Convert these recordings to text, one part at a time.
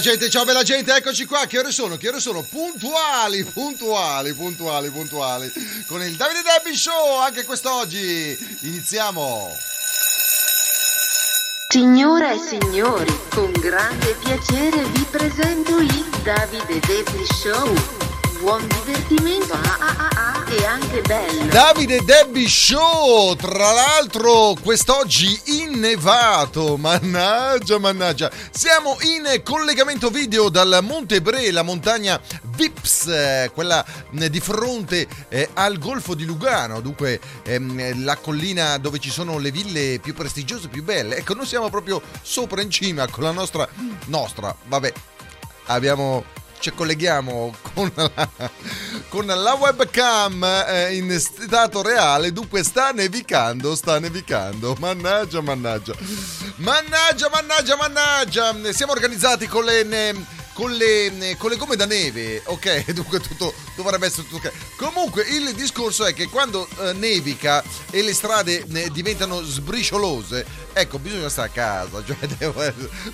bella gente, ciao bella gente, eccoci qua, che ore sono? Che ore sono? Puntuali, puntuali, puntuali, puntuali. Con il Davide Debbie Show, anche quest'oggi. Iniziamo. Signore e signori, con grande piacere vi presento il Davide Debbie Show. Buon divertimento ah, ah, ah, ah, e anche bello. Davide Debbie Show, tra l'altro quest'oggi innevato, mannaggia, mannaggia. Siamo in collegamento video dal Monte Bre, la montagna Vips, eh, quella di fronte eh, al Golfo di Lugano, dunque ehm, la collina dove ci sono le ville più prestigiose, più belle. Ecco, noi siamo proprio sopra in cima con la nostra, nostra, vabbè, abbiamo ci colleghiamo con la, con la webcam eh, in stato reale, dunque sta nevicando, sta nevicando, mannaggia, mannaggia, mannaggia, mannaggia, mannaggia, siamo organizzati con le... Ne, con le, con le, gomme da neve, ok? Dunque tutto dovrebbe essere tutto ok. Comunque il discorso è che quando eh, nevica e le strade eh, diventano sbriciolose, ecco, bisogna stare a casa, cioè devo,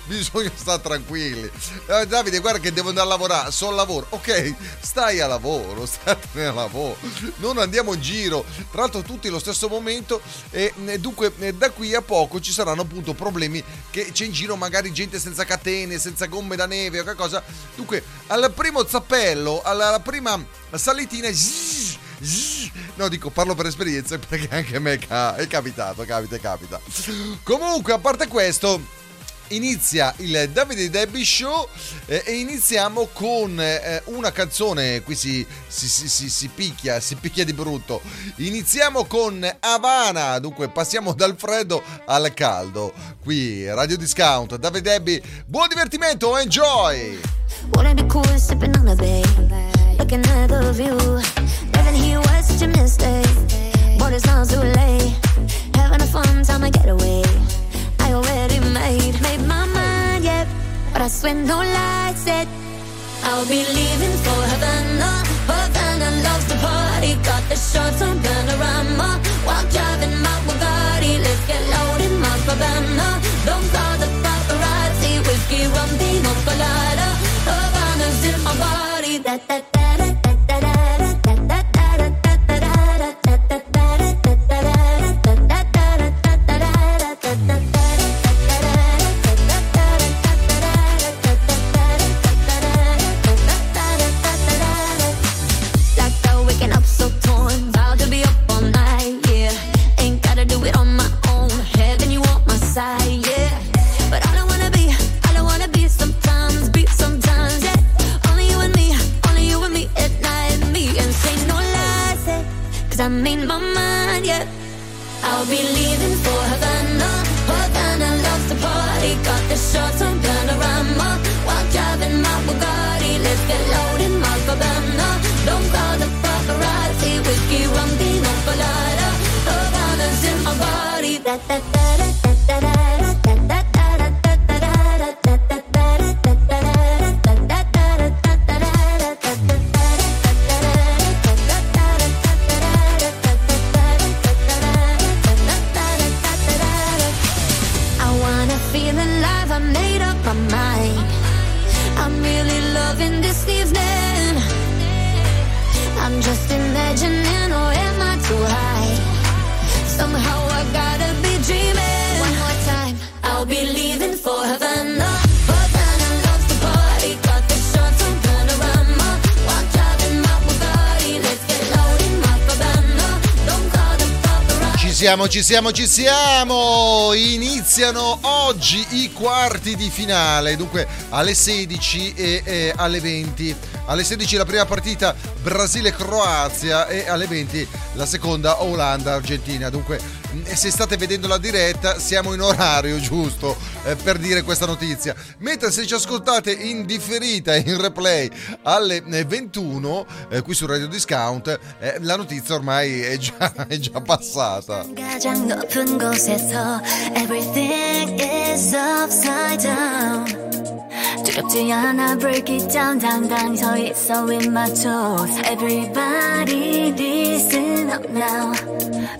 bisogna stare tranquilli. Eh, Davide, guarda che devo andare a lavorare, sono lavoro. Ok, stai a lavoro, stai a lavoro. Non andiamo in giro, tra l'altro tutti allo stesso momento e dunque da qui a poco ci saranno appunto problemi che c'è in giro magari gente senza catene, senza gomme da neve o qualcosa Dunque, al primo zappello, alla prima salitina, zzz, no, dico, parlo per esperienza perché anche a me è capitato, capita, capita. Comunque, a parte questo inizia il Davide Debbie Show eh, e iniziamo con eh, una canzone, qui si, si, si, si, picchia, si picchia di brutto. Iniziamo con Havana, dunque passiamo dal freddo al caldo. Qui Radio Discount, Davide Debbie, buon divertimento, enjoy! Wanna be cool sipping on a bay Looking at the view Living here was such a mistake But it's not too late Having a fun time to get away I already made, made my mind, yeah. But I swear no lights set. I'll be leaving for Havana. Havana loves to party. Got the shorts on panorama. While driving my Bugatti, let's get loaded, my Havana. Don't call the paparazzi. Whiskey, rum, pino colada. Havana's in my body. That, that, siamo, ci siamo, ci siamo! Iniziano oggi i quarti di finale, dunque alle 16 e, e alle 20. Alle 16 la prima partita Brasile-Croazia e alle 20 la seconda Olanda-Argentina. Dunque se state vedendo la diretta siamo in orario giusto eh, per dire questa notizia. Mentre se ci ascoltate in differita, in replay alle 21 eh, qui su Radio Discount, eh, la notizia ormai è già, è già passata. Took up to Yana, break it down down, down. So it's 있어 in my toes Everybody listen up now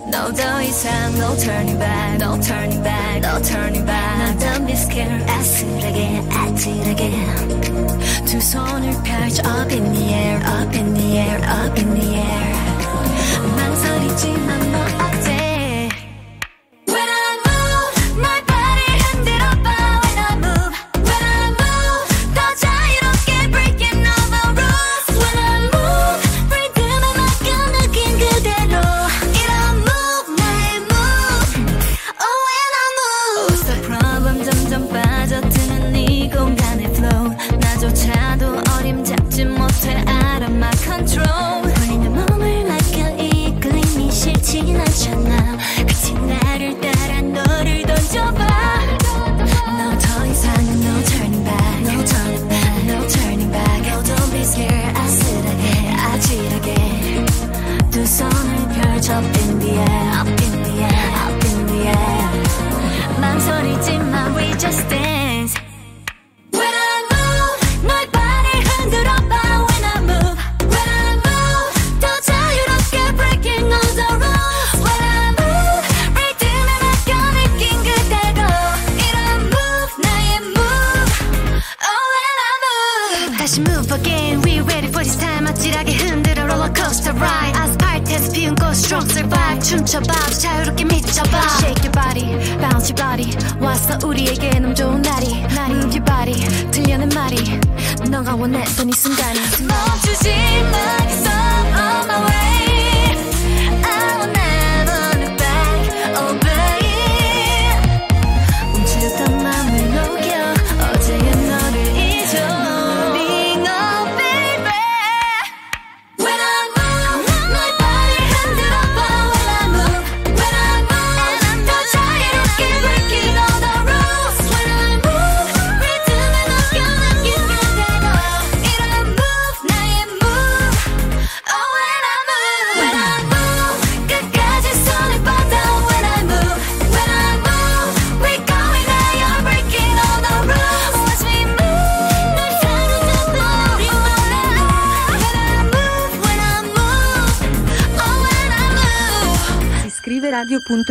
No 더 이상 no turning back No turning back No turning back 난 don't be scared act it again, act it again. Two sonar patch up in the air Up in the air Up in the air 망설이지 마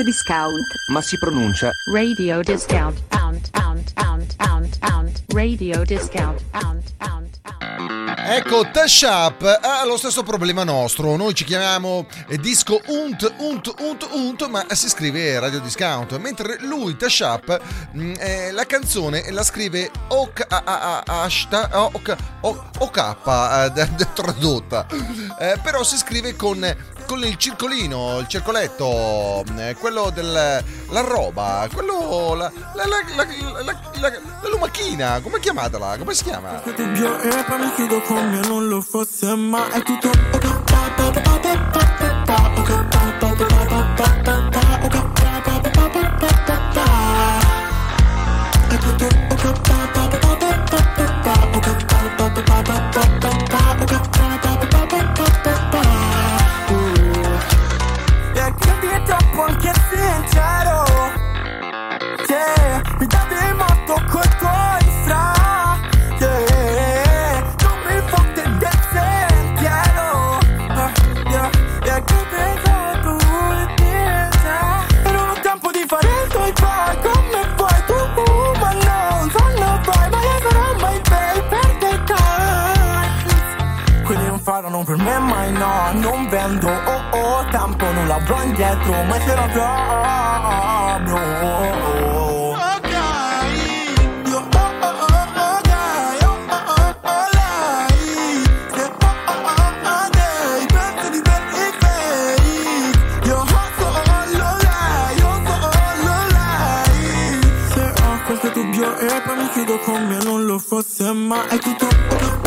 Discount Discount, ma si pronuncia Radio Discount, out, out, out, out, out, Radio Discount, out, out, out. Ecco, Tash Up ha lo stesso problema nostro. Noi ci chiamiamo eh, disco unt, unt, unt, unt, ma si scrive Radio Discount. Mentre lui, Tash Up, mm, eh, la canzone la scrive OK, tradotta. Eh, però si scrive con circol- il circolino, il circoletto, eh, quello della roba, quello, la, la, la, la, lumachina, come chiamatela? Come si chiama? Dubbio lontano per me mai no Non vendo, oh oh, tanto non l'avrò indietro Ma ce l'avrò, bro oh, oh. E poi mi chiudo come non lo fosse mai, è tutto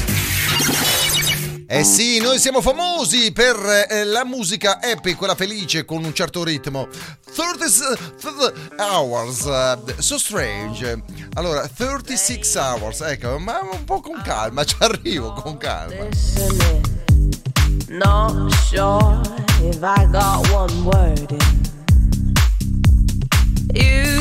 Eh sì, noi siamo famosi per eh, la musica happy, quella felice con un certo ritmo. 30 s- th- hours, eh, so strange. Allora, 36 hours, ecco, ma un po' con calma, ci arrivo con calma. Not sure if I got one word in. You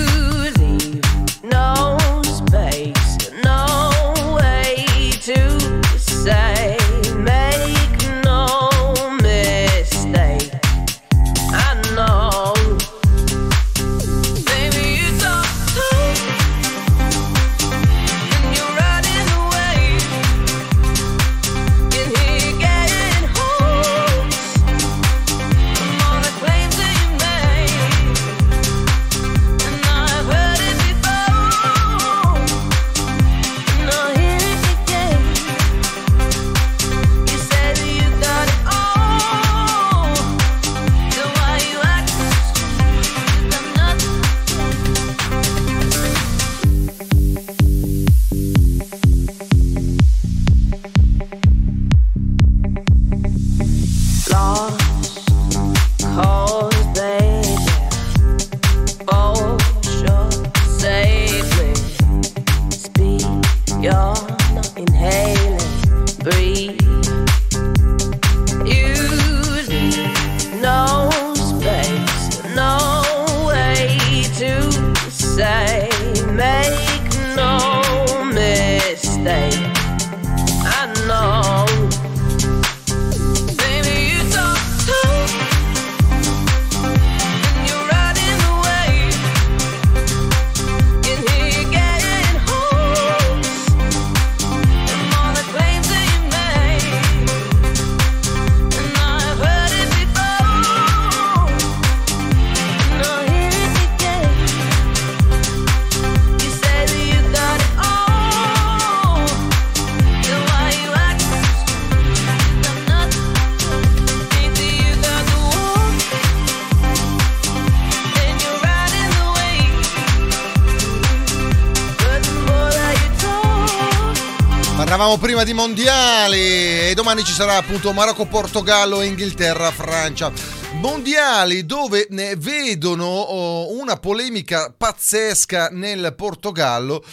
Parlavamo prima di mondiali e domani ci sarà appunto Marocco, Portogallo, Inghilterra, Francia. Mondiali dove ne vedono oh, una polemica pazzesca nel Portogallo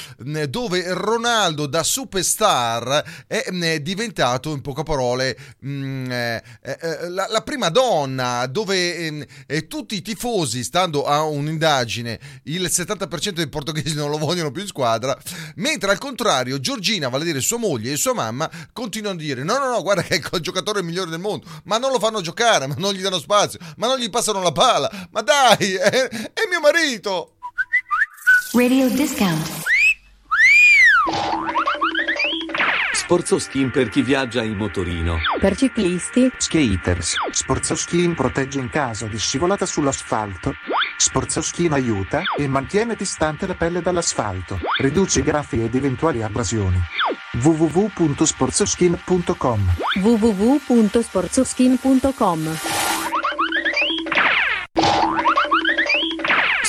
dove Ronaldo da superstar è diventato in poche parole mm, eh, eh, la, la prima donna dove ehm, eh, tutti i tifosi stando a un'indagine il 70% dei portoghesi non lo vogliono più in squadra mentre al contrario Giorgina vale a dire sua moglie e sua mamma continuano a dire no no no guarda che è il giocatore migliore del mondo ma non lo fanno giocare ma non gli danno spazio ma non gli passano la pala ma dai è, è mio marito Radio discount. Sporzo skin per chi viaggia in motorino. Per ciclisti, Skaters. Sporzoschin protegge in caso di scivolata sull'asfalto. Sporzoschin aiuta e mantiene distante la pelle dall'asfalto. Riduce i graffi ed eventuali abrasioni. www.sporzoschin.com www.sportsoskin.com.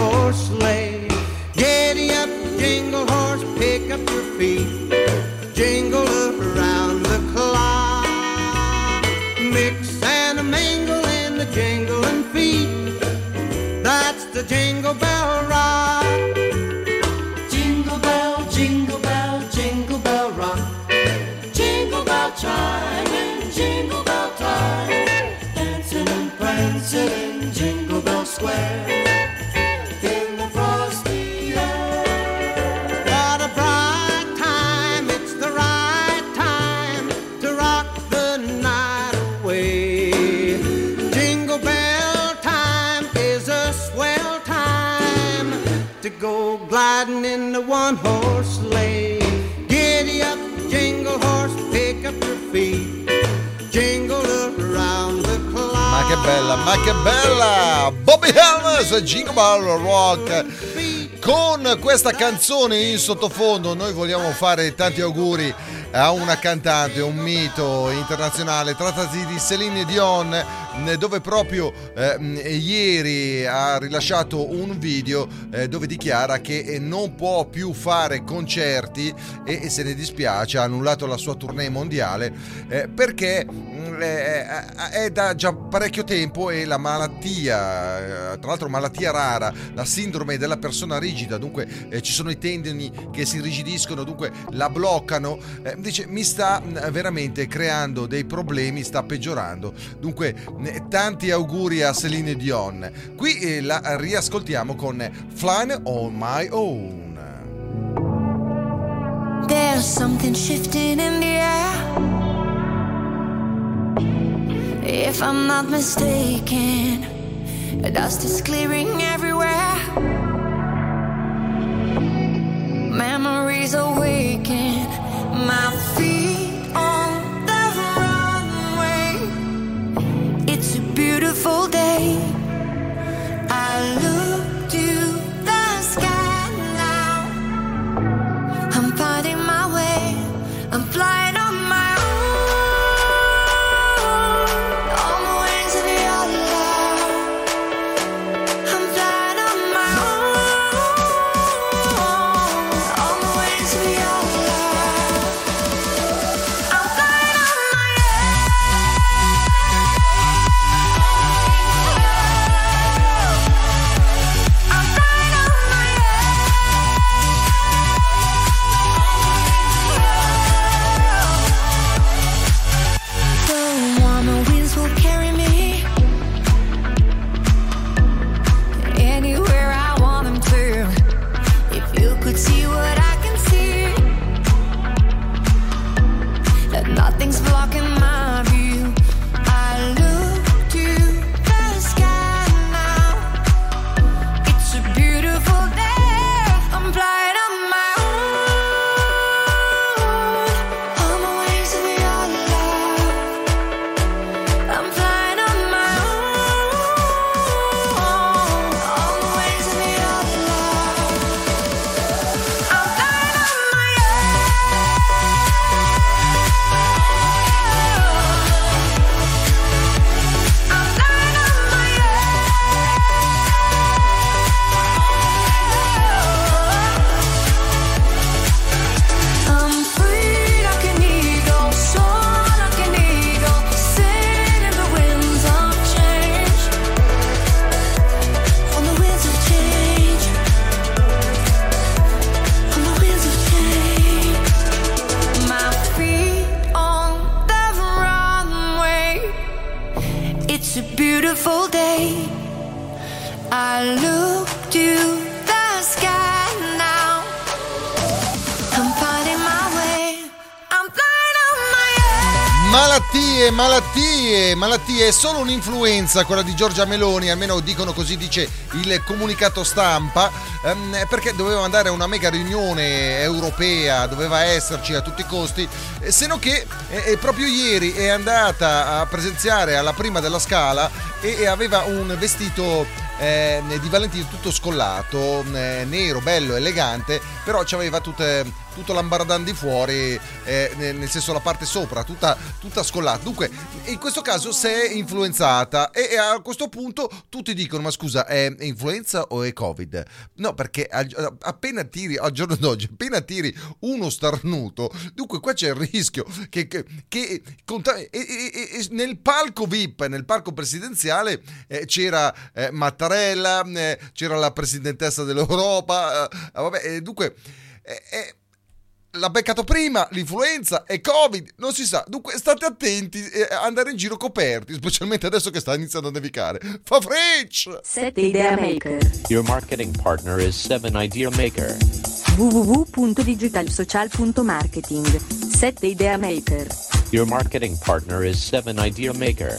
Horse sleigh. Giddy up, jingle horse, pick up your feet, jingle around the clock. Mix and a mingle in the jingling feet. That's the jingle bell in the one horse sleigh. Giddy up, jingle horse, pick up your feet. Jingle around the clock. Ma che bella, ma che bella! Bobby Helms, Jingle Bell Rock. Con questa canzone in sottofondo noi vogliamo fare tanti auguri a una cantante, un mito internazionale. Trattasi di Celine Dion, eh, dove proprio eh, ieri ha rilasciato un video eh, dove dichiara che eh, non può più fare concerti e, e se ne dispiace, ha annullato la sua tournée mondiale eh, perché mm, è da già parecchio tempo e la malattia, eh, tra l'altro malattia rara, la sindrome della persona rigida, dunque ci sono i tendini che si irrigidiscono, dunque la bloccano, dice mi sta mh, veramente creando dei problemi, sta peggiorando. Dunque eh, tanti auguri a Celine Dion. Qui eh, la riascoltiamo con Flying on My Own. There's something shifting in the air. If I'm not mistaken, dust is clearing everywhere. Memories awaken, my feet on the runway. It's a beautiful day. I look Malattie, malattie, è solo un'influenza quella di Giorgia Meloni, almeno dicono così, dice il comunicato stampa, ehm, perché doveva andare a una mega riunione europea, doveva esserci a tutti i costi, eh, se no che eh, eh, proprio ieri è andata a presenziare alla prima della scala e, e aveva un vestito eh, di Valentino tutto scollato, eh, nero, bello, elegante, però aveva tutte, tutto l'ambaradan di fuori, eh, nel, senso la parte sopra, tutta, tutta scollata. Dunque, in questo caso se è influenzata e, e a questo punto tutti dicono ma scusa è influenza o è covid? No perché a- appena tiri, al giorno d'oggi, appena tiri uno starnuto, dunque qua c'è il rischio che, che- che conta- e- e- nel palco VIP, nel palco presidenziale eh, c'era eh, Mattarella, eh, c'era la presidentessa dell'Europa, eh, vabbè, e dunque... eh, eh, L'ha beccato prima l'influenza e Covid, non si sa. Dunque state attenti a andare in giro coperti, specialmente adesso che sta iniziando a nevicare. Fa freccia! 7 Idea Maker. Your marketing partner is 7 Idea Maker. www.digitalsocial.marketing 7 Idea Maker. Your marketing partner is 7 Idea Maker.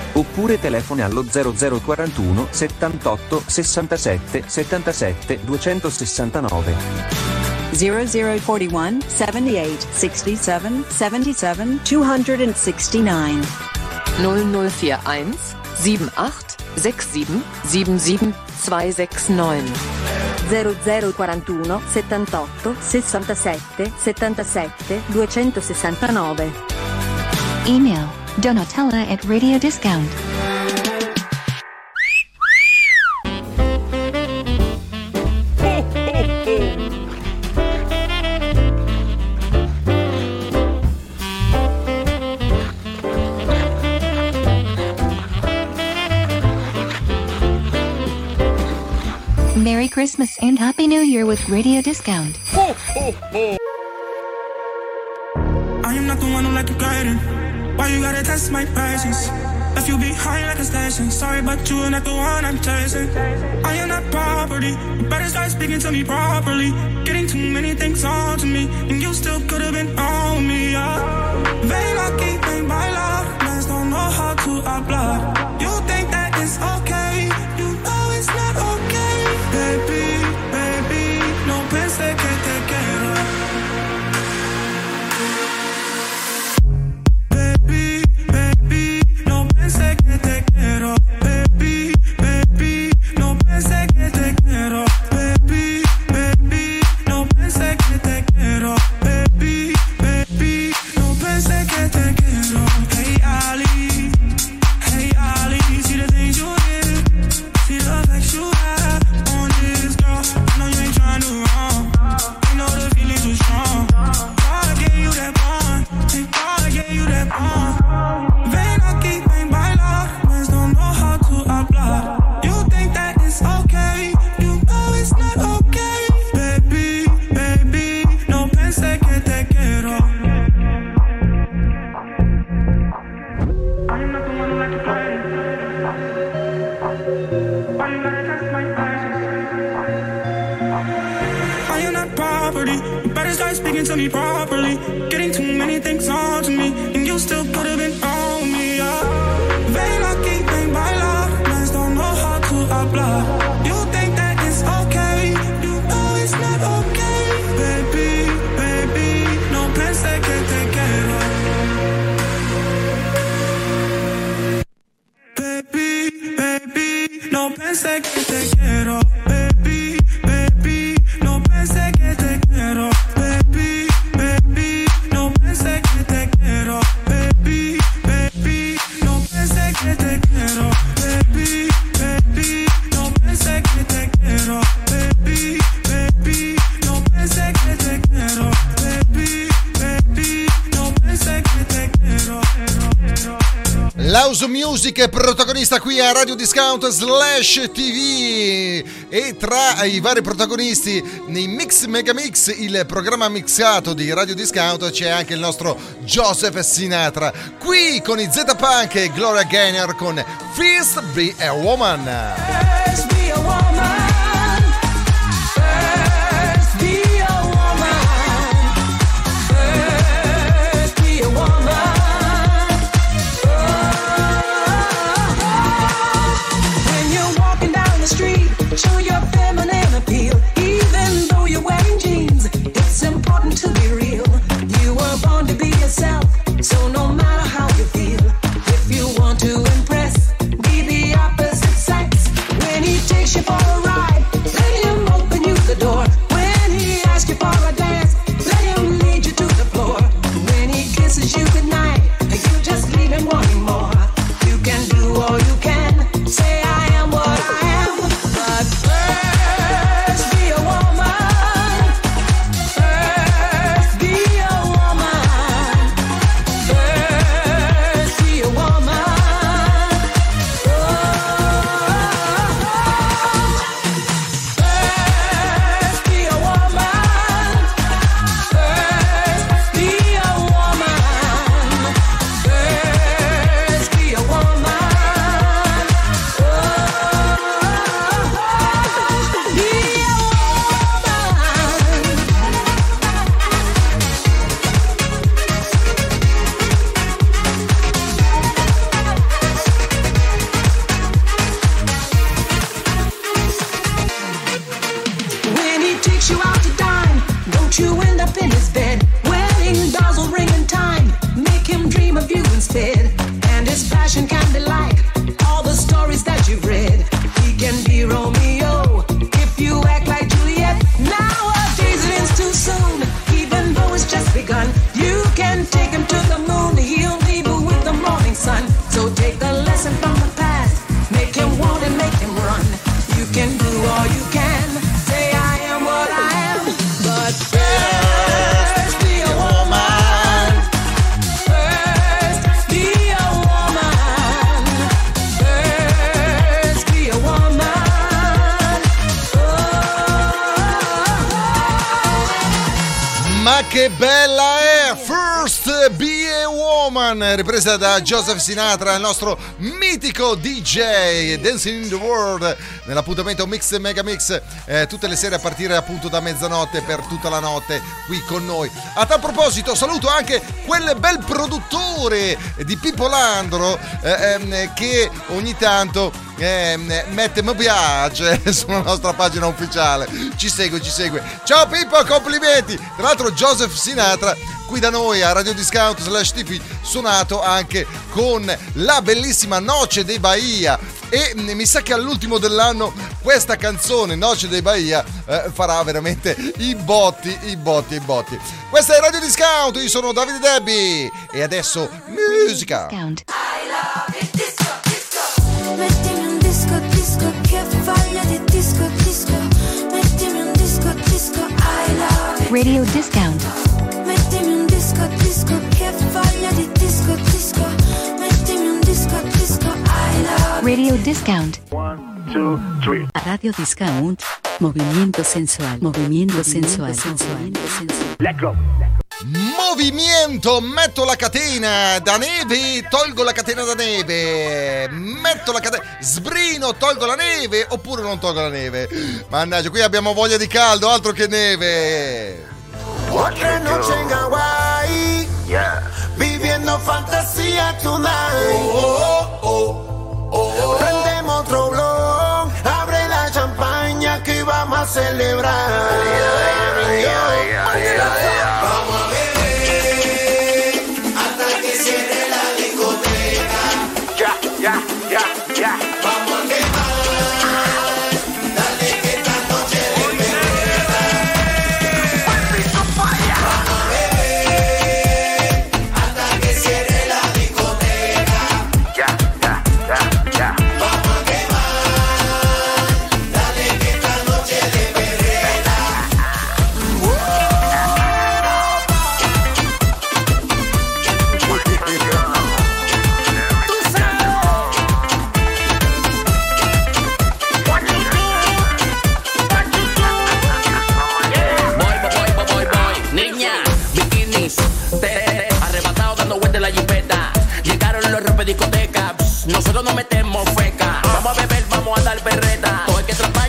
Oppure telefoni allo 0041 78 67 77 269. 0041 78 67 77 269. 0041 78 67 77 269. 0041 78 67 77 269. Email Donatella at Radio Discount. Merry Christmas and Happy New Year with Radio Discount. Gotta test my patience? Left you behind like a station. Sorry, but you are not the one I'm chasing. I am not property. You better start speaking to me properly. Getting too many things on to me, and you still could have been on me. Yeah. Very lucky, ain't my love. Mans don't know how to apply. You think that it's okay? Qui a Radio Discount slash TV e tra i vari protagonisti nei Mix Megamix, il programma mixato di Radio Discount, c'è anche il nostro Joseph Sinatra, qui con i Z-Punk e Gloria Gaynor con Fist Be a Woman. Show your can do all you can. Woman, ripresa da Joseph Sinatra, il nostro mitico DJ Dancing in the World, nell'appuntamento Mix Mega Mix, eh, tutte le sere a partire appunto da mezzanotte per tutta la notte qui con noi. A tal proposito saluto anche quel bel produttore di Pippo Landro eh, ehm, che ogni tanto ehm, mette mi piace sulla nostra pagina ufficiale. Ci segue, ci segue. Ciao Pippo, complimenti. Tra l'altro Joseph Sinatra qui da noi a Radio Discount slash TV suonato anche con la bellissima Noce dei Bahia e mm, mi sa che all'ultimo dell'anno questa canzone Noce dei Bahia eh, farà veramente i botti, i botti, i botti. Questa è Radio Discount, io sono Davide Debbie e adesso musica. Mettimi un disco, Radio Discount. Mettimi un disco, disco che voglia di disco, disco. Mettimi un disco, disco, I love. Radio Discount. One, two, three. Radio Discount. Movimiento sensual. Movimiento sensual. Movimiento sensual. Movimento, metto la catena da neve, tolgo la catena da neve, metto la catena, sbrino, tolgo la neve oppure non tolgo la neve. Mannaggia, qui abbiamo voglia di caldo, altro che neve. Otra noche en Hawaii, viviendo fantasía tonight. Prendemos otro blog, abre la champaña que vamos a celebrar.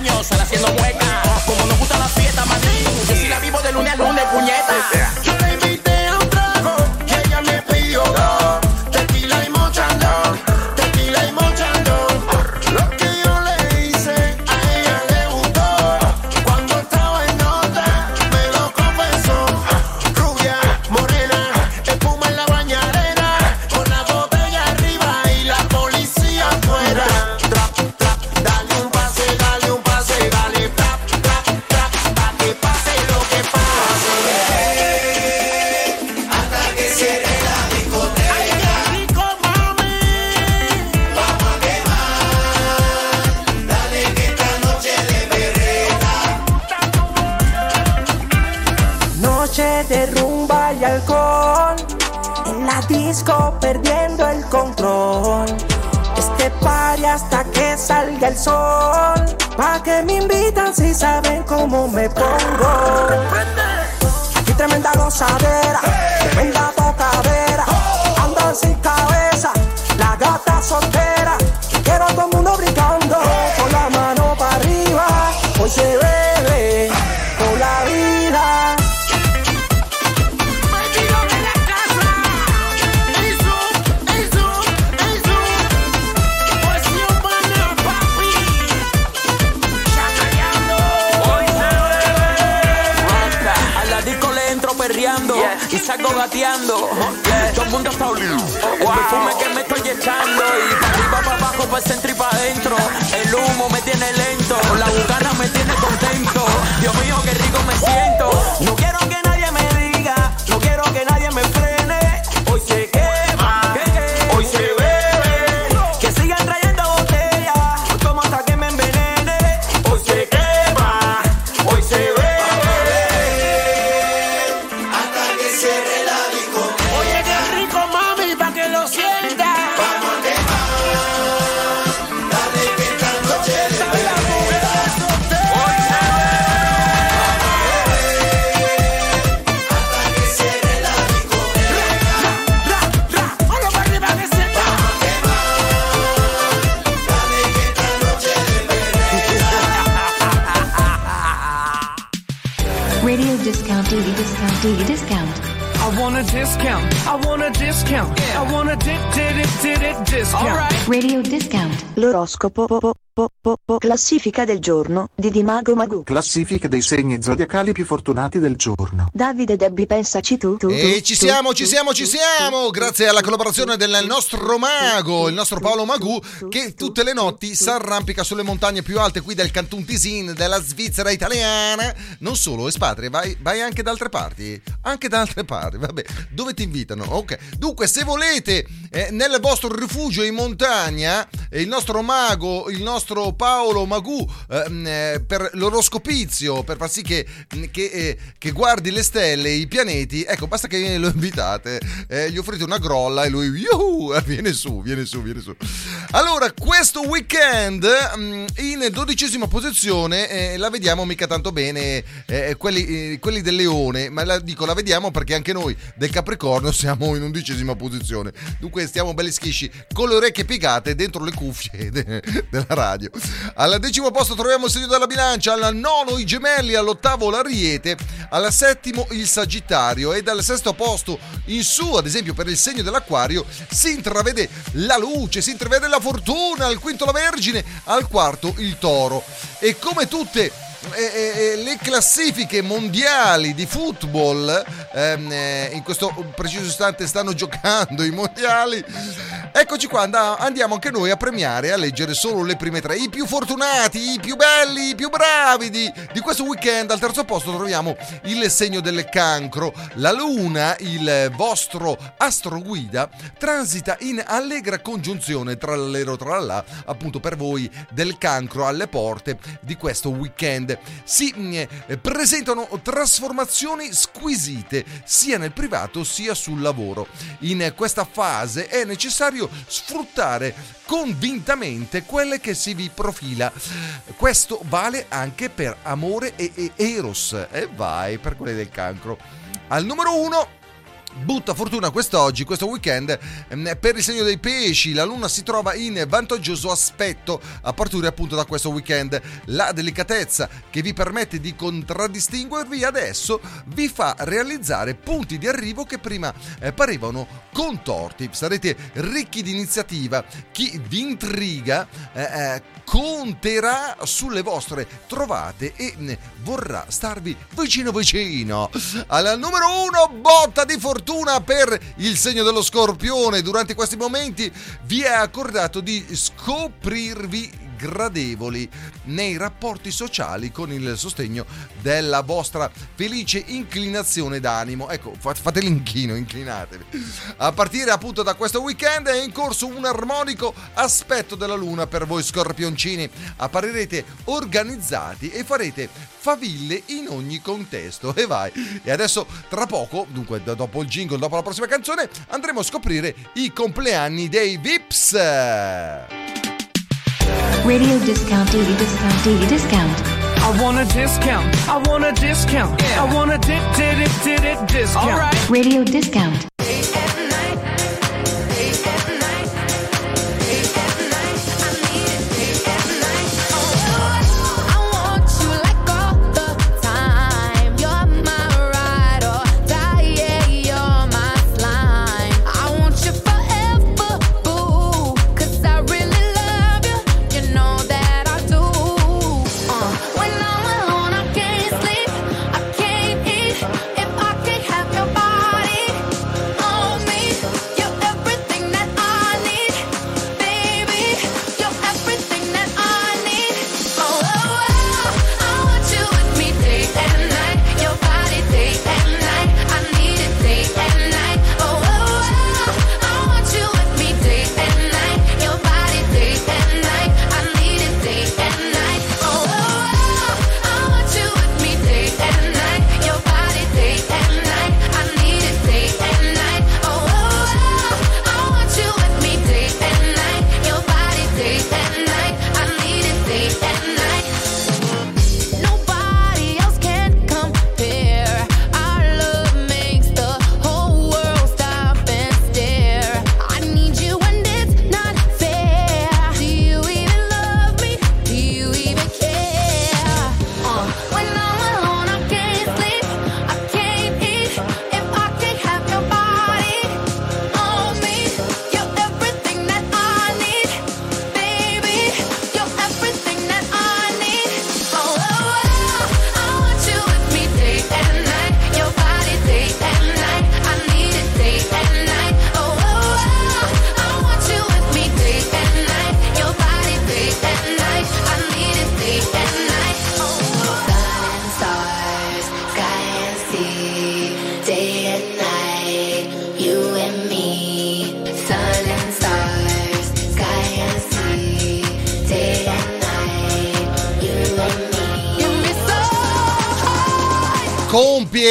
años, haciendo hueca. Disco perdiendo el control. Este party hasta que salga el sol. Pa' que me invitan si saben cómo me pongo. Aquí tremenda gozadera, tremenda tocadera. Andan sin cabeza, la gata soltera. Para el centro y para adentro. El humo me tiene lento. La bucana me tiene contento. Dios mío, qué rico me siento. No quiero que nadie 50% discount. I want a discount. I want a discount. Yeah. I want a di- di- di- di- discount. All right. Radio discount. L'oroscopo. Po- po- po- classifica del giorno di Dimago Magu. Classifica dei segni zodiacali più fortunati del giorno. Davide Debbi pensaci tu, tu, tu, E ci tu, siamo, tu, ci siamo, ci siamo! Grazie alla collaborazione del nostro mago, il nostro Paolo Magù, che tutte le notti si arrampica sulle montagne più alte qui del Cantun Tisin, della Svizzera italiana. Non solo, espatria, vai, vai anche da altre parti. Anche da altre parti, vabbè. Dove ti invitano? Ok. Dunque, se volete, eh, nel vostro rifugio in montagna, eh, il nostro mago, il nostro Paolo Magù, ehm, eh, per l'oroscopizio, per far sì che, che, eh, che guardi le stelle, i pianeti, ecco, basta che lo invitate, eh, gli offrite una grolla e lui, yuhu, viene su, viene su, viene su. Allora, questo weekend mm, in dodicesima posizione eh, la vediamo mica tanto bene, eh, quelli, eh, quelli del leone, ma la, dico la vediamo perché anche noi del Capricorno siamo in undicesima posizione. Dunque stiamo belli schisci con le orecchie piegate dentro le cuffie de- della radio. Al decimo posto troviamo il segno della bilancia, al nono i gemelli, all'ottavo l'ariete, al settimo il sagittario e dal sesto posto in su, ad esempio per il segno dell'acquario, si intravede la luce, si intravede la fortuna, al quinto la vergine, al quarto il toro. E come tutte eh, eh, le classifiche mondiali di football ehm, eh, in questo preciso istante stanno giocando i mondiali. Eccoci qua and- andiamo anche noi a premiare a leggere solo le prime tre. I più fortunati i più belli i più bravi di, di questo weekend. Al terzo posto troviamo il segno del cancro. La luna il vostro astro guida transita in allegra congiunzione tra l'ero tra là appunto per voi del cancro alle porte di questo weekend si mm, eh, presentano trasformazioni squisite sia nel privato sia sul lavoro. In questa fase è necessario sfruttare convintamente quelle che si vi profila. Questo vale anche per amore e, e eros. E vai per quelle del cancro. Al numero uno Butta fortuna quest'oggi, questo weekend, ehm, per il segno dei pesci. La luna si trova in vantaggioso aspetto a partire appunto da questo weekend. La delicatezza che vi permette di contraddistinguervi adesso vi fa realizzare punti di arrivo che prima eh, parevano contorti. Sarete ricchi di iniziativa. Chi vi intriga eh, eh, conterà sulle vostre trovate e mm, vorrà starvi vicino vicino. Al numero uno, botta di fortuna per il segno dello scorpione. Durante questi momenti vi è accordato di scoprirvi gradevoli nei rapporti sociali con il sostegno della vostra felice inclinazione d'animo. Ecco, fa- fate l'inchino, inclinatevi. A partire appunto da questo weekend è in corso un armonico aspetto della luna per voi scorpioncini. Apparirete organizzati e farete faville in ogni contesto. E vai. E adesso tra poco, dunque dopo il jingle, dopo la prossima canzone, andremo a scoprire i compleanni dei Vips. Radio discount, duty discount, duty discount. I want a discount. I want a discount. I want a di- di- di- di- di- discount. Radio discount.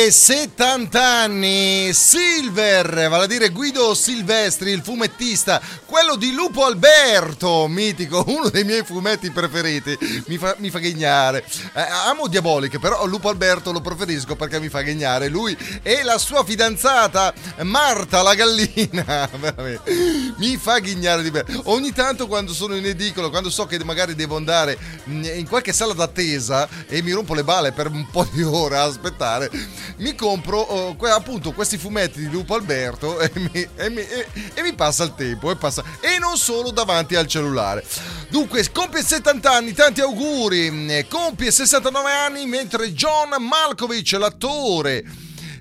Compie 70 anni. Silver, vale a dire Guido Silvestri, il fumettista, quello di Lupo Alberto, mitico, uno dei miei fumetti preferiti. Mi fa, mi fa ghignare. Eh, amo Diaboliche, però Lupo Alberto lo preferisco perché mi fa ghignare. Lui e la sua fidanzata Marta la gallina. Mi fa ghignare di me. Ogni tanto quando sono in edicola, quando so che magari devo andare mh, in qualche sala d'attesa e mi rompo le balle per un po' di ore a aspettare, mi compro que- appunto questi fumetti di Lupo Alberto e mi, e mi- e- e mi passa il tempo e, passa- e non solo davanti al cellulare. Dunque, compie 70 anni, tanti auguri. Eh, Compie 69 anni mentre John Malkovich, l'attore.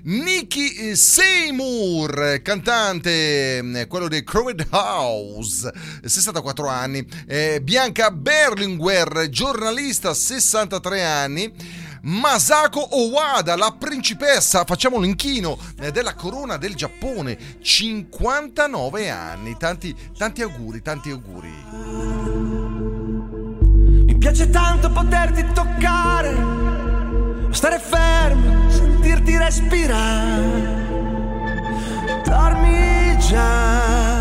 Nicky eh, Seymour, cantante, eh, quello dei Crowded House, eh, 64 anni. Eh, Bianca Berlinguer, giornalista, 63 anni. Masako Owada, la principessa, facciamo l'inchino eh, della corona del Giappone, 59 anni. Tanti, tanti auguri, tanti auguri. Mi piace tanto poterti toccare, stare fermo, sentirti respirare. Dormi già,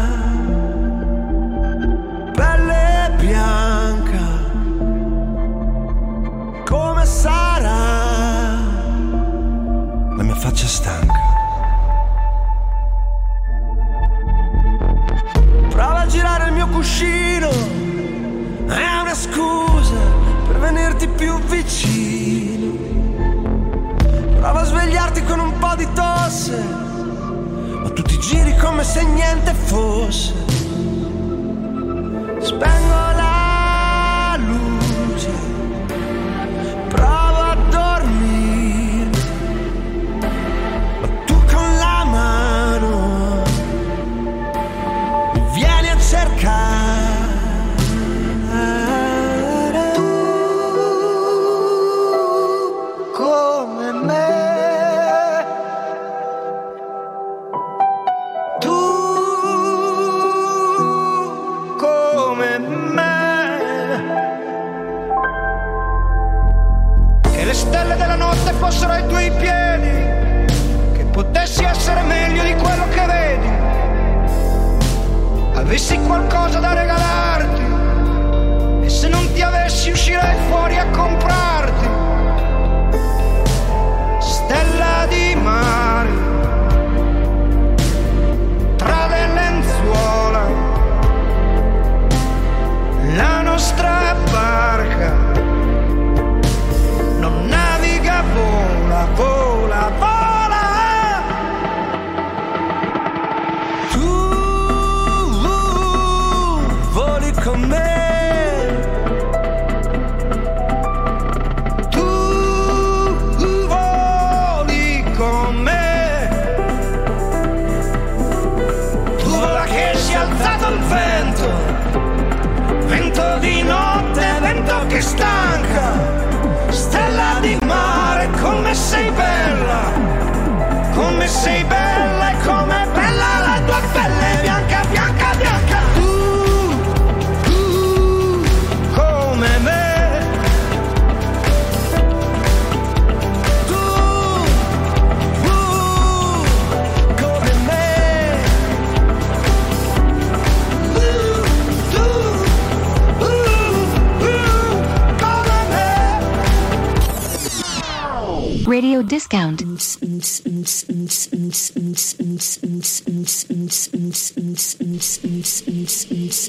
discount.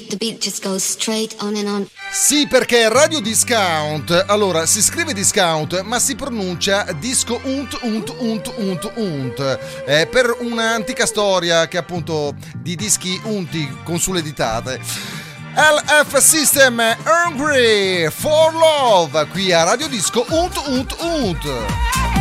The beat just goes straight on and on. Sì, perché Radio Discount, allora si scrive discount, ma si pronuncia disco unt unt unt unt unt. Eh, per un'antica storia che appunto di dischi unti con sulle ditate. LF System Hungry for Love qui a Radio Disco unt unt unt.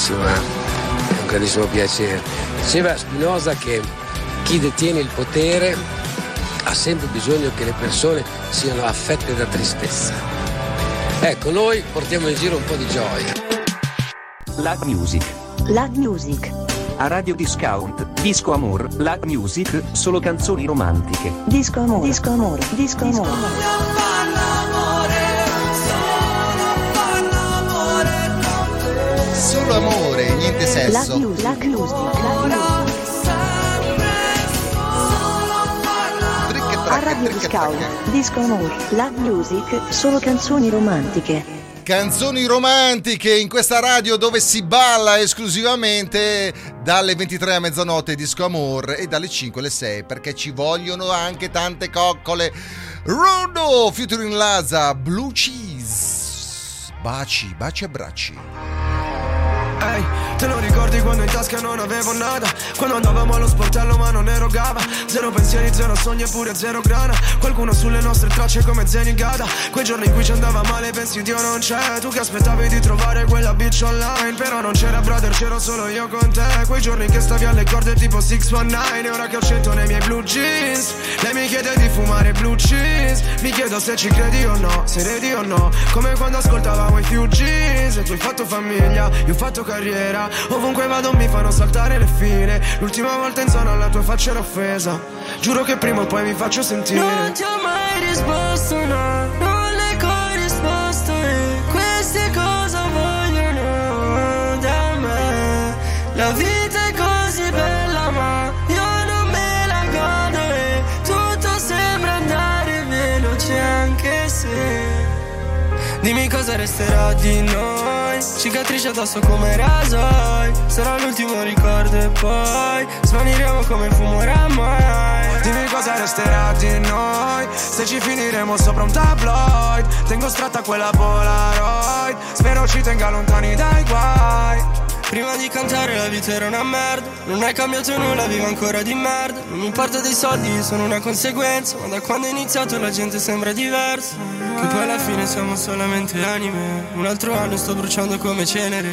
Grandissima, è un grandissimo piacere. Diceva Spinoza che chi detiene il potere ha sempre bisogno che le persone siano affette da tristezza. Ecco, noi portiamo in giro un po' di gioia. La music. La music. A Radio Discount, Disco Amor, La music, solo canzoni romantiche. Disco amore. Disco amore. Disco amore. Solo amore, niente La sesso. music. La music. La music. A Radio Discount. Disco amore. La music. Solo canzoni romantiche. Canzoni romantiche in questa radio dove si balla esclusivamente dalle 23 a mezzanotte Disco Amor e dalle 5 alle 6 perché ci vogliono anche tante coccole. Rondo, featuring Laza, Blue Cheese. Baci, baci e bracci. Ehi, te lo ricordi quando in tasca non avevo nada? Quando andavamo allo sportello ma non erogava Zero pensieri, zero sogni e pure zero grana. Qualcuno sulle nostre tracce come Zenigata Quei giorni in cui ci andava male pensi Dio non c'è Tu che aspettavi di trovare quella bitch online? Però non c'era brother, c'ero solo io con te. Quei giorni che stavi alle corde tipo 619 E ora che ho cento nei miei blue jeans. Lei mi chiede di fumare blue cheese Mi chiedo se ci credi o no, se redi o no. Come quando ascoltavamo i Fugees. E tu hai fatto famiglia, io ho fatto carriera. Ovunque vado mi fanno saltare le file. L'ultima volta in zona alla tua faccia era offesa. Giuro che prima o poi mi faccio sentire. Non ti ho mai risposto, no, non le corrisposto e queste cosa vogliono da me. La vita Dimmi cosa resterà di noi. Cicatrici addosso come rasoi. Sarà l'ultimo ricordo e poi Svaniremo come fumo oramai Dimmi cosa resterà di noi. Se ci finiremo sopra un tabloid. Tengo stretta quella Polaroid. Spero ci tenga lontani dai guai Prima di cantare la vita era una merda. Non è cambiato nulla, vivo ancora di merda. Non mi importa dei soldi, sono una conseguenza. Ma da quando è iniziato la gente sembra diversa. Che poi alla fine siamo solamente anime. Un altro anno sto bruciando come cenere.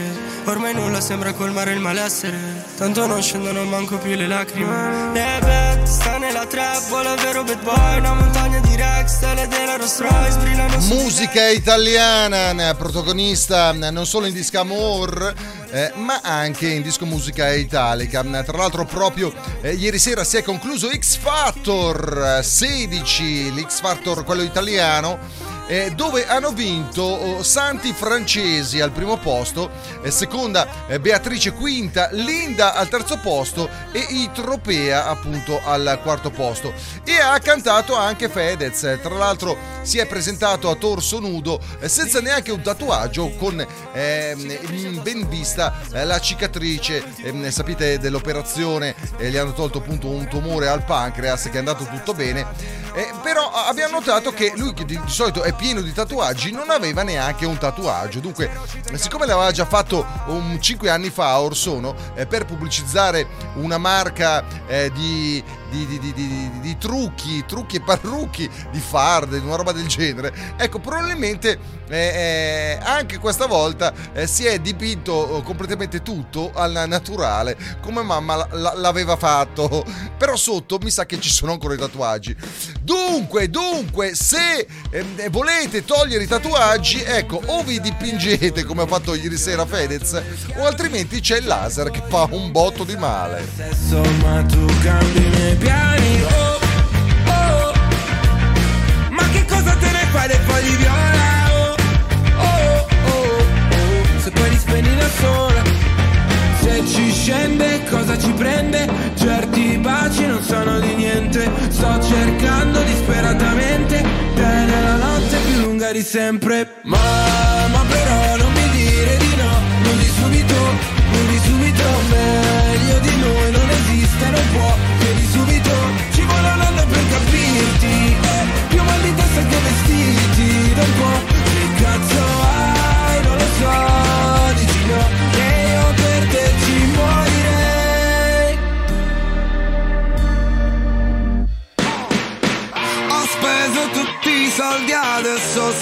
Ormai nulla sembra colmare il malessere. Tanto non scendono manco più le lacrime. Le bad, sta nella trap, vuole vero bad boy. Una montagna di Rex, stelle della Rolls Royce Brillano Musica italiana, n- protagonista n- non solo in Disco Amor, eh, ma anche in Disco Musica Italica. Tra l'altro proprio eh, ieri sera si è concluso X Factor eh, 16, l'X Factor quello italiano. Eh, dove hanno vinto oh, Santi Francesi al primo posto, eh, seconda eh, Beatrice quinta, Linda al terzo posto e Itropea appunto al quarto posto. E ha cantato anche Fedez, eh, tra l'altro si è presentato a torso nudo eh, senza neanche un tatuaggio con ehm, in ben vista la cicatrice, ehm, sapete dell'operazione, gli hanno tolto appunto un tumore al pancreas che è andato tutto bene. Però abbiamo notato che lui di solito è pieno di tatuaggi non aveva neanche un tatuaggio. Dunque siccome l'aveva già fatto un 5 anni fa or sono eh, per pubblicizzare una marca eh, di, di, di- di- di- trucchi trucchi e parrucchi di farde una roba del genere. Ecco probabilmente eh, eh, anche questa volta eh, si è dipinto eh, completamente tutto al naturale come mamma l'aveva fatto. Però sotto mi sa che ci sono ancora i tatuaggi. Dunque dunque se eh, volete togliere i tatuaggi ecco o vi dipingete come ha fatto ieri sera Fedez o altrimenti c'è il laser che fa un botto di male piani oh, oh. Ma che cosa te ne fai dei fogli viola oh, oh, oh, oh. Se poi li spegni da sola Se ci scende cosa ci prende Certi baci non sono di niente Sto cercando disperatamente Te nella notte più lunga di sempre Ma,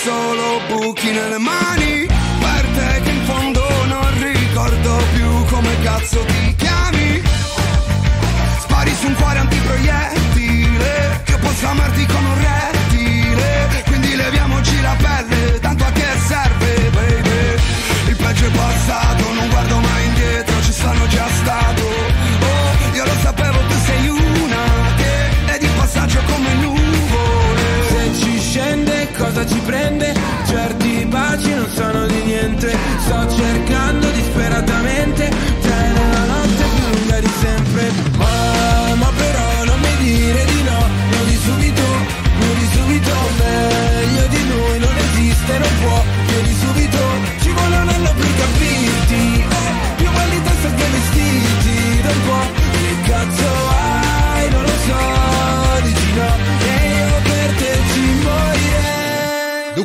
solo buchi nelle mani. Per te che in fondo non ricordo più come cazzo ti chiami. Spari su un cuore antiproiettile Che posso amarti come un rettile. Quindi leviamoci la pelle Tanto a che serve baby. Il peggio è passato. cosa ci prende? Certi baci non sono di niente. Sto cercando disperatamente. Te nella notte più lunga di sempre.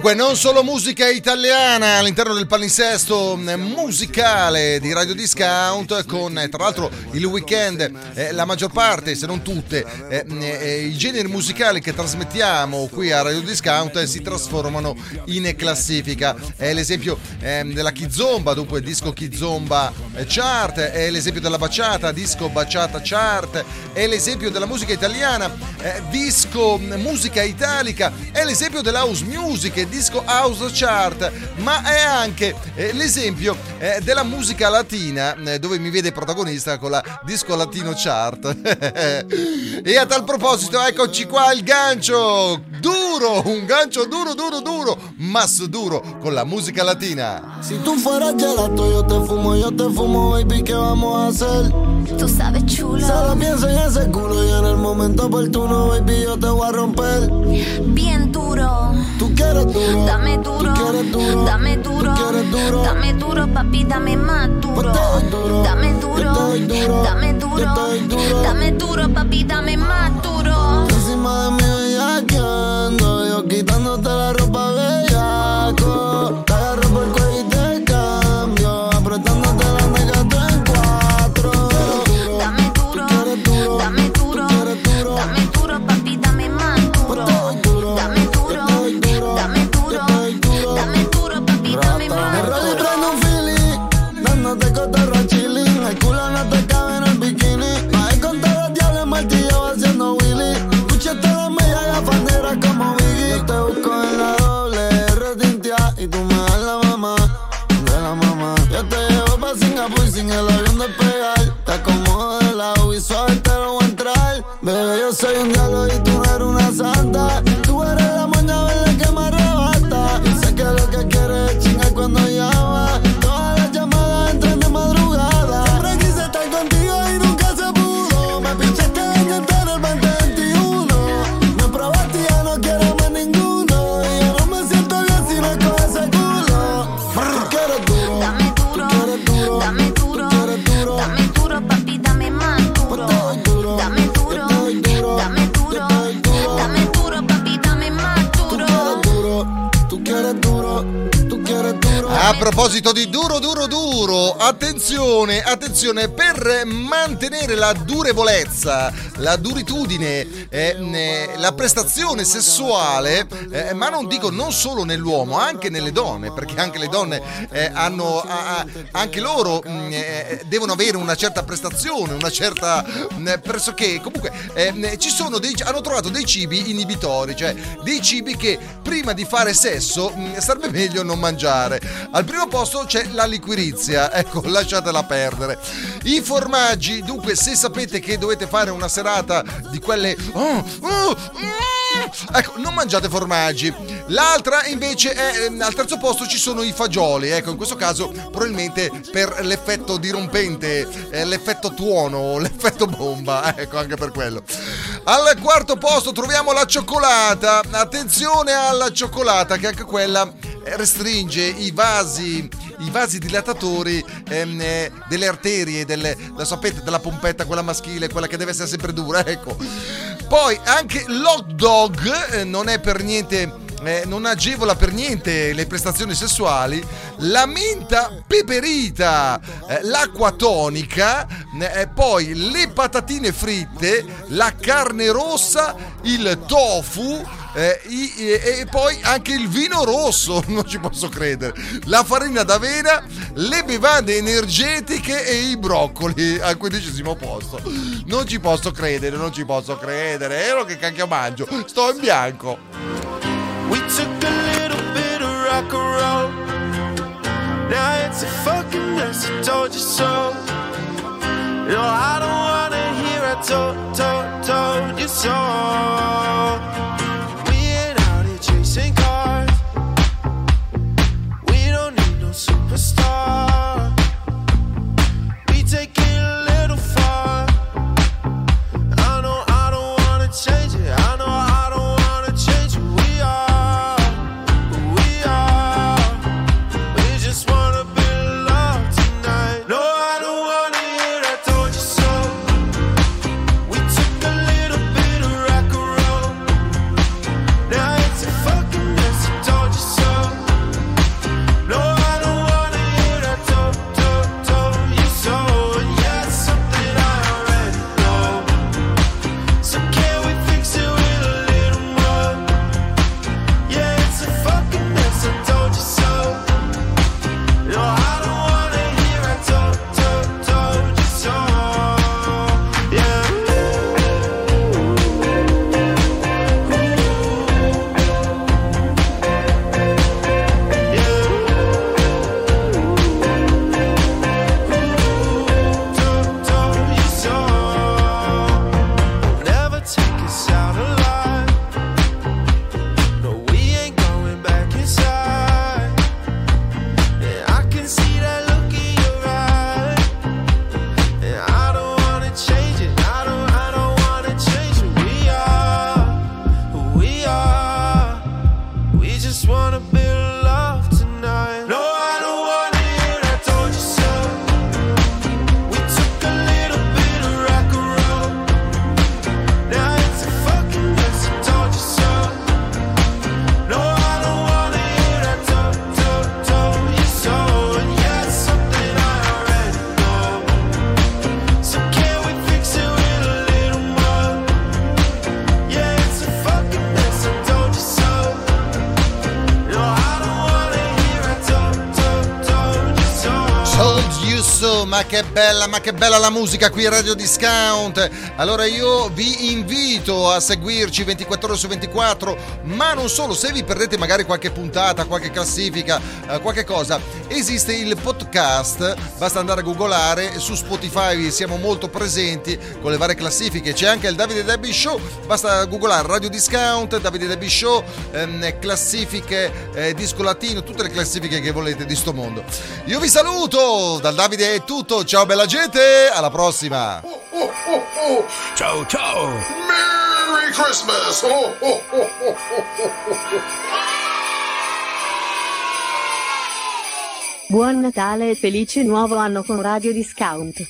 Dunque, non solo musica italiana all'interno del palinsesto eh, musicale di Radio Discount, con eh, tra l'altro il weekend, eh, la maggior parte, se non tutte, eh, eh, i generi musicali che trasmettiamo qui a Radio Discount eh, si trasformano in classifica. È l'esempio ehm, della Kizomba, dunque disco Kizomba eh, chart, è l'esempio della baciata, disco baciata chart, è l'esempio della musica italiana, disco mh, musica italica, è l'esempio dell'house music, disco house chart, ma è anche eh, l'esempio eh, della musica latina, eh, dove mi vede protagonista con la disco latino chart. e a tal proposito, eccoci qua il gancio duro, un gancio duro, duro, duro, masso duro con la musica latina. Si tú fueras gelato, yo te fumo, yo te fumo, baby, ¿qué vamos a hacer? Tú sabes, chulo. Solo pienso en ese culo y en el momento oportuno, baby, yo te voy a romper. Bien duro. Tú quieres duro. Dame duro. Dame duro. Dame duro, papi, dame más duro. Dame duro. Dame duro. Dame duro, papi, dame más duro. Encima de mí bellaqueando, yo quitándote yo soy un diablo y tú eres una santa. Proposito di duro duro duro, attenzione, attenzione per mantenere la durevolezza, la duritudine, eh, eh, la prestazione sessuale, eh, ma non dico non solo nell'uomo, anche nelle donne, perché anche le donne eh, hanno, a- a- anche loro mh, eh, devono avere una certa prestazione, una certa mh, pressoché, comunque eh, ci sono dei, hanno trovato dei cibi inibitori, cioè dei cibi che prima di fare sesso mh, sarebbe meglio non mangiare. Al primo posto c'è la liquirizia, ecco, lasciatela perdere. I formaggi, dunque, se sapete che dovete fare una serata di quelle. oh, oh, mm, ecco, non mangiate formaggi. L'altra invece è ehm, al terzo posto ci sono i fagioli. Ecco, in questo caso probabilmente per l'effetto dirompente, eh, l'effetto tuono, l'effetto bomba. Ecco, anche per quello. Al quarto posto troviamo la cioccolata. Attenzione alla cioccolata, che anche quella restringe i vasi, i vasi dilatatori ehm, eh, delle arterie, delle, la sapete, della pompetta, quella maschile, quella che deve essere sempre dura, ecco. Poi anche l'hot dog eh, non è per niente. eh, non agevola per niente le prestazioni sessuali, la menta peperita, eh, l'acqua tonica, eh, poi le patatine fritte, la carne rossa, il tofu, eh, i- e, e poi anche il vino rosso, non ci posso credere, la farina d'avena, le bevande energetiche e i broccoli al quindicesimo posto. Non ci posso credere, non ci posso credere. Ero che cacchio mangio, sto in bianco. We took a little bit of rock and roll. Now it's a fucking mess. I told you so. No, I don't wanna hear I told, told, told you so. Giusto, ma che bella, ma che bella la musica qui a Radio Discount. Allora io vi invito a seguirci 24 ore su 24, ma non solo, se vi perdete magari qualche puntata, qualche classifica, eh, qualche cosa, esiste il podcast, basta andare a googolare, su Spotify siamo molto presenti con le varie classifiche, c'è anche il Davide Debbie Show, basta googolare Radio Discount, Davide Debbie Show, ehm, classifiche, eh, disco latino, tutte le classifiche che volete di sto mondo. Io vi saluto, dal Davide è tutto, ciao bella gente, alla prossima! Ciao ciao! Merry Christmas! Oh, oh, oh, oh, oh, oh. Buon Natale e felice nuovo anno con Radio Discount.